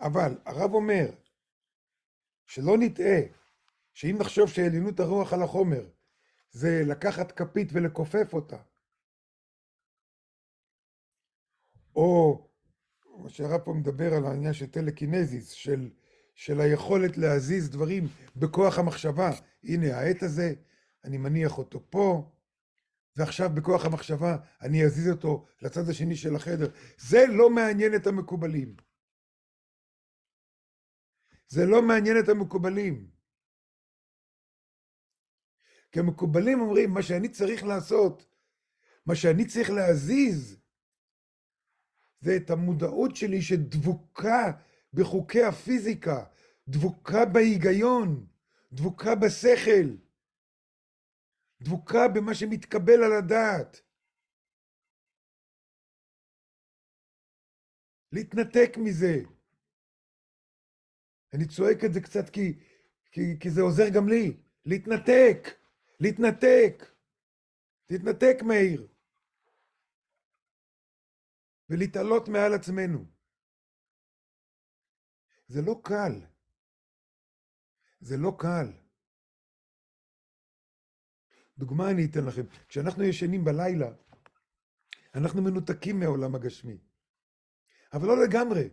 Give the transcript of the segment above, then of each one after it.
אבל הרב אומר, שלא נטעה, שאם נחשוב שעליונות הרוח על החומר זה לקחת כפית ולכופף אותה, או מה שהרב פה מדבר על העניין של טלקינזיס, של, של היכולת להזיז דברים בכוח המחשבה. הנה העט הזה, אני מניח אותו פה, ועכשיו בכוח המחשבה אני אזיז אותו לצד השני של החדר. זה לא מעניין את המקובלים. זה לא מעניין את המקובלים. כי המקובלים אומרים, מה שאני צריך לעשות, מה שאני צריך להזיז, זה את המודעות שלי שדבוקה בחוקי הפיזיקה, דבוקה בהיגיון, דבוקה בשכל, דבוקה במה שמתקבל על הדעת. להתנתק מזה. אני צועק את זה קצת כי, כי, כי זה עוזר גם לי. להתנתק, להתנתק. תתנתק, מאיר. ולהתעלות מעל עצמנו. זה לא קל. זה לא קל. דוגמה אני אתן לכם. כשאנחנו ישנים בלילה, אנחנו מנותקים מהעולם הגשמי. אבל לא לגמרי.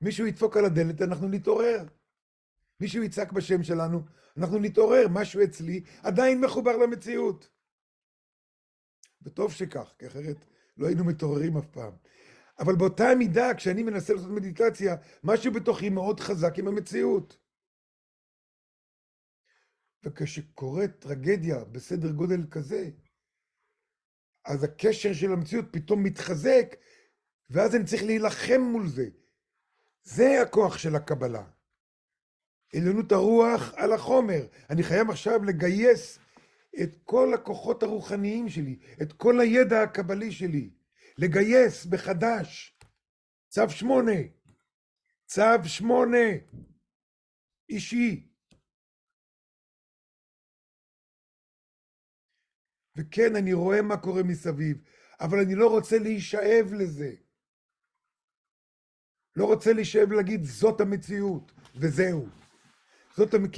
מישהו ידפוק על הדלת, אנחנו נתעורר. מישהו יצעק בשם שלנו, אנחנו נתעורר, משהו אצלי עדיין מחובר למציאות. וטוב שכך, כי אחרת לא היינו מתעוררים אף פעם. אבל באותה מידה, כשאני מנסה לעשות מדיטציה, משהו בתוכי מאוד חזק עם המציאות. וכשקורית טרגדיה בסדר גודל כזה, אז הקשר של המציאות פתאום מתחזק, ואז אני צריך להילחם מול זה. זה הכוח של הקבלה. עליונות הרוח על החומר. אני חייב עכשיו לגייס את כל הכוחות הרוחניים שלי, את כל הידע הקבלי שלי. לגייס מחדש. צו שמונה. צו שמונה. אישי. וכן, אני רואה מה קורה מסביב, אבל אני לא רוצה להישאב לזה. לא רוצה להישאב ולהגיד, זאת המציאות, וזהו. זאת המ...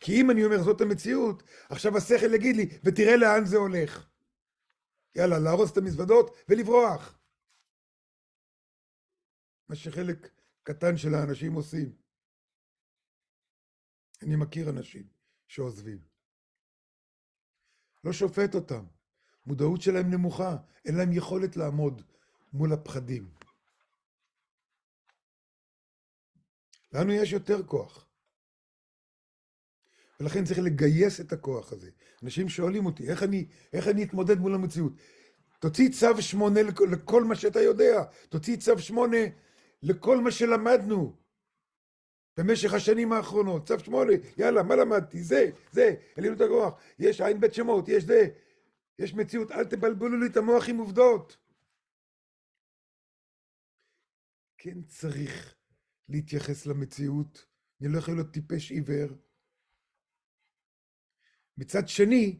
כי אם אני אומר זאת המציאות, עכשיו השכל יגיד לי, ותראה לאן זה הולך. יאללה, להרוס את המזוודות ולברוח. מה שחלק קטן של האנשים עושים. אני מכיר אנשים שעוזבים. לא שופט אותם. מודעות שלהם נמוכה, אין להם יכולת לעמוד מול הפחדים. לנו יש יותר כוח. ולכן צריך לגייס את הכוח הזה. אנשים שואלים אותי, איך אני, איך אני אתמודד מול המציאות? תוציא צו שמונה לכל מה שאתה יודע, תוציא צו שמונה לכל מה שלמדנו במשך השנים האחרונות. צו שמונה, יאללה, מה למדתי? זה, זה, עליונות הכוח, יש עין בית שמות, יש זה, יש מציאות, אל תבלבלו לי את המוח עם עובדות. כן צריך להתייחס למציאות, אני לא יכול להיות טיפש עיוור. מצד שני,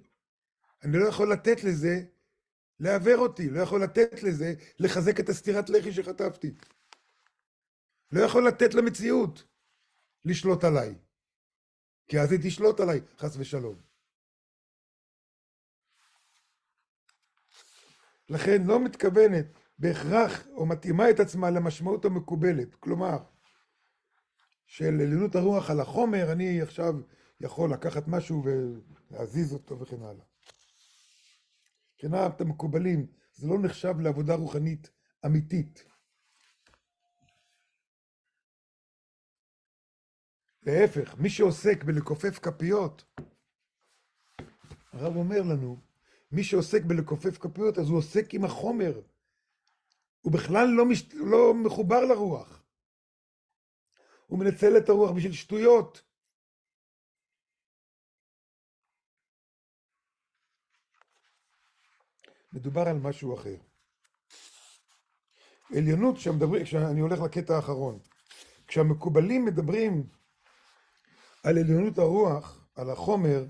אני לא יכול לתת לזה לעוור אותי, לא יכול לתת לזה לחזק את הסטירת לחי שחטפתי. לא יכול לתת למציאות לשלוט עליי, כי אז היא תשלוט עליי, חס ושלום. לכן לא מתכוונת בהכרח, או מתאימה את עצמה למשמעות המקובלת. כלומר, של עליונות הרוח על החומר, אני עכשיו יכול לקחת משהו ולהזיז אותו וכן הלאה. מבחינת המקובלים, זה לא נחשב לעבודה רוחנית אמיתית. להפך, מי שעוסק בלכופף כפיות, הרב אומר לנו, מי שעוסק בלכופף כפיות, אז הוא עוסק עם החומר. הוא בכלל לא, מש... לא מחובר לרוח. הוא מנצל את הרוח בשביל שטויות. מדובר על משהו אחר. עליונות, כשמדברים, כשאני הולך לקטע האחרון, כשהמקובלים מדברים על עליונות הרוח, על החומר,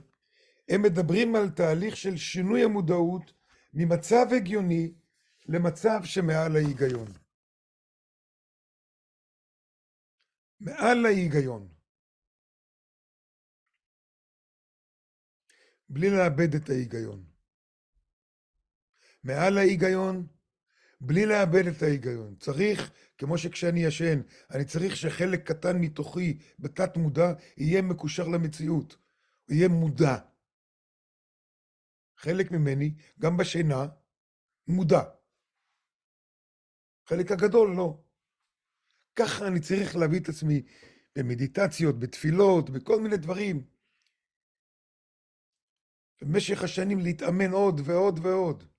הם מדברים על תהליך של שינוי המודעות ממצב הגיוני למצב שמעל ההיגיון. מעל ההיגיון. בלי לאבד את ההיגיון. מעל ההיגיון, בלי לאבד את ההיגיון. צריך, כמו שכשאני ישן, אני צריך שחלק קטן מתוכי, בתת מודע, יהיה מקושר למציאות. יהיה מודע. חלק ממני, גם בשינה, מודע. חלק הגדול לא. ככה אני צריך להביא את עצמי במדיטציות, בתפילות, בכל מיני דברים. במשך השנים להתאמן עוד ועוד ועוד.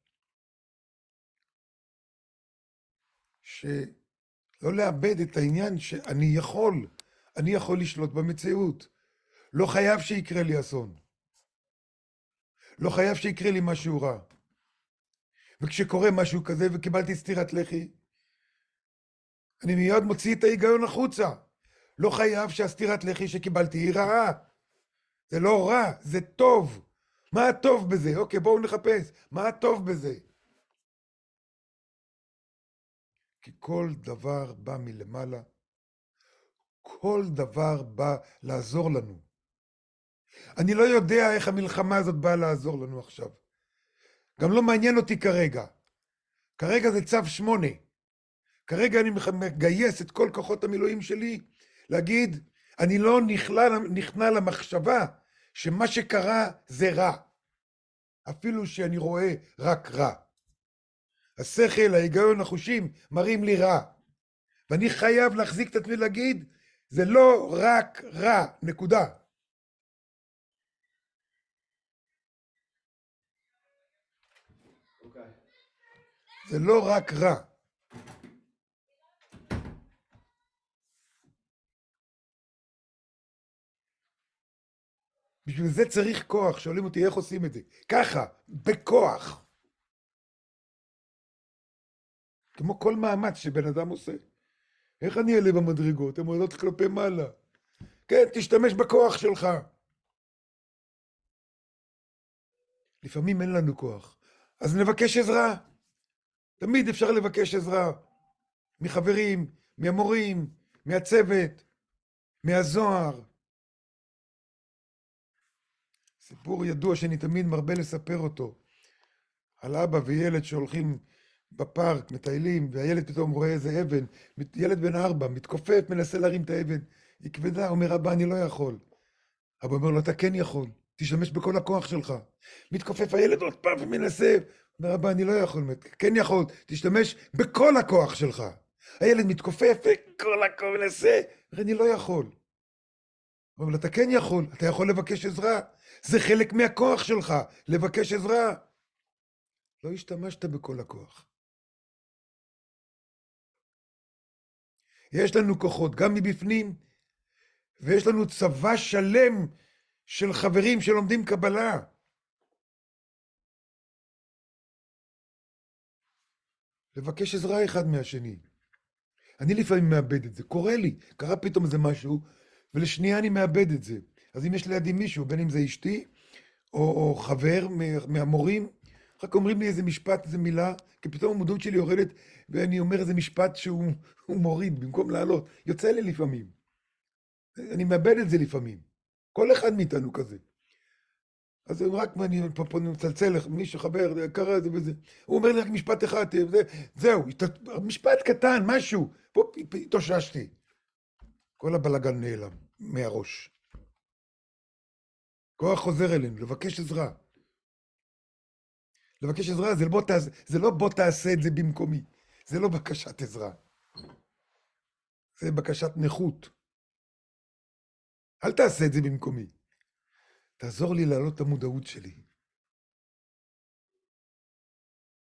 שלא לאבד את העניין שאני יכול, אני יכול לשלוט במציאות. לא חייב שיקרה לי אסון. לא חייב שיקרה לי משהו רע. וכשקורה משהו כזה וקיבלתי סטירת לחי, אני מיד מוציא את ההיגיון החוצה. לא חייב שהסטירת לחי שקיבלתי היא רעה. זה לא רע, זה טוב. מה הטוב בזה? אוקיי, בואו נחפש. מה הטוב בזה? כי כל דבר בא מלמעלה. כל דבר בא לעזור לנו. אני לא יודע איך המלחמה הזאת באה לעזור לנו עכשיו. גם לא מעניין אותי כרגע. כרגע זה צו שמונה. כרגע אני מגייס את כל כוחות המילואים שלי להגיד, אני לא נכנע, נכנע למחשבה שמה שקרה זה רע. אפילו שאני רואה רק רע. השכל, ההיגיון, החושים, מראים לי רע. ואני חייב להחזיק את עצמי להגיד, זה לא רק רע, נקודה. זה לא רק רע. בשביל זה צריך כוח, שואלים אותי איך עושים את זה. ככה, בכוח. כמו כל מאמץ שבן אדם עושה. איך אני אעלה במדרגות? הן עולות כלפי מעלה. כן, תשתמש בכוח שלך. לפעמים אין לנו כוח, אז נבקש עזרה. תמיד אפשר לבקש עזרה. מחברים, מהמורים, מהצוות, מהזוהר. סיפור ידוע שאני תמיד מרבה לספר אותו, על אבא וילד שהולכים בפארק, מטיילים, והילד פתאום רואה איזה אבן, ילד בן ארבע, מתכופף, מנסה להרים את האבן, היא כבדה, אומר, אבא, אני לא יכול. אבא אומר לו, אתה כן יכול, תשתמש בכל הכוח שלך. מתכופף הילד עוד פעם ומנסה, אומר, אבא, אני לא יכול, כן יכול, תשתמש בכל הכוח שלך. הילד מתכופף וכל הכוח מנסה, אומר, אני לא יכול. אבל אתה כן יכול, אתה יכול לבקש עזרה. זה חלק מהכוח שלך, לבקש עזרה. לא השתמשת בכל הכוח. יש לנו כוחות גם מבפנים, ויש לנו צבא שלם של חברים שלומדים קבלה. לבקש עזרה אחד מהשני. אני לפעמים מאבד את זה, קורה לי, קרה פתאום איזה משהו, ולשנייה אני מאבד את זה. אז אם יש לידי מישהו, בין אם זה אשתי, או, או חבר מהמורים, רק אומרים לי איזה משפט, איזה מילה, כי פתאום המודעות שלי יורדת, ואני אומר איזה משפט שהוא מוריד, במקום לעלות. יוצא לי לפעמים. אני מאבד את זה לפעמים. כל אחד מאיתנו כזה. אז רק אני פה, פה מצלצל לך, מישהו חבר, קרה זה וזה. הוא אומר לי רק משפט אחד, זה, זהו, משפט קטן, משהו. פה התאוששתי. כל הבלגן נעלם מהראש. כוח חוזר אלינו, לבקש עזרה. לבקש עזרה זה, בוא תעש... זה לא בוא תעשה את זה במקומי, זה לא בקשת עזרה. זה בקשת נכות. אל תעשה את זה במקומי. תעזור לי להעלות את המודעות שלי.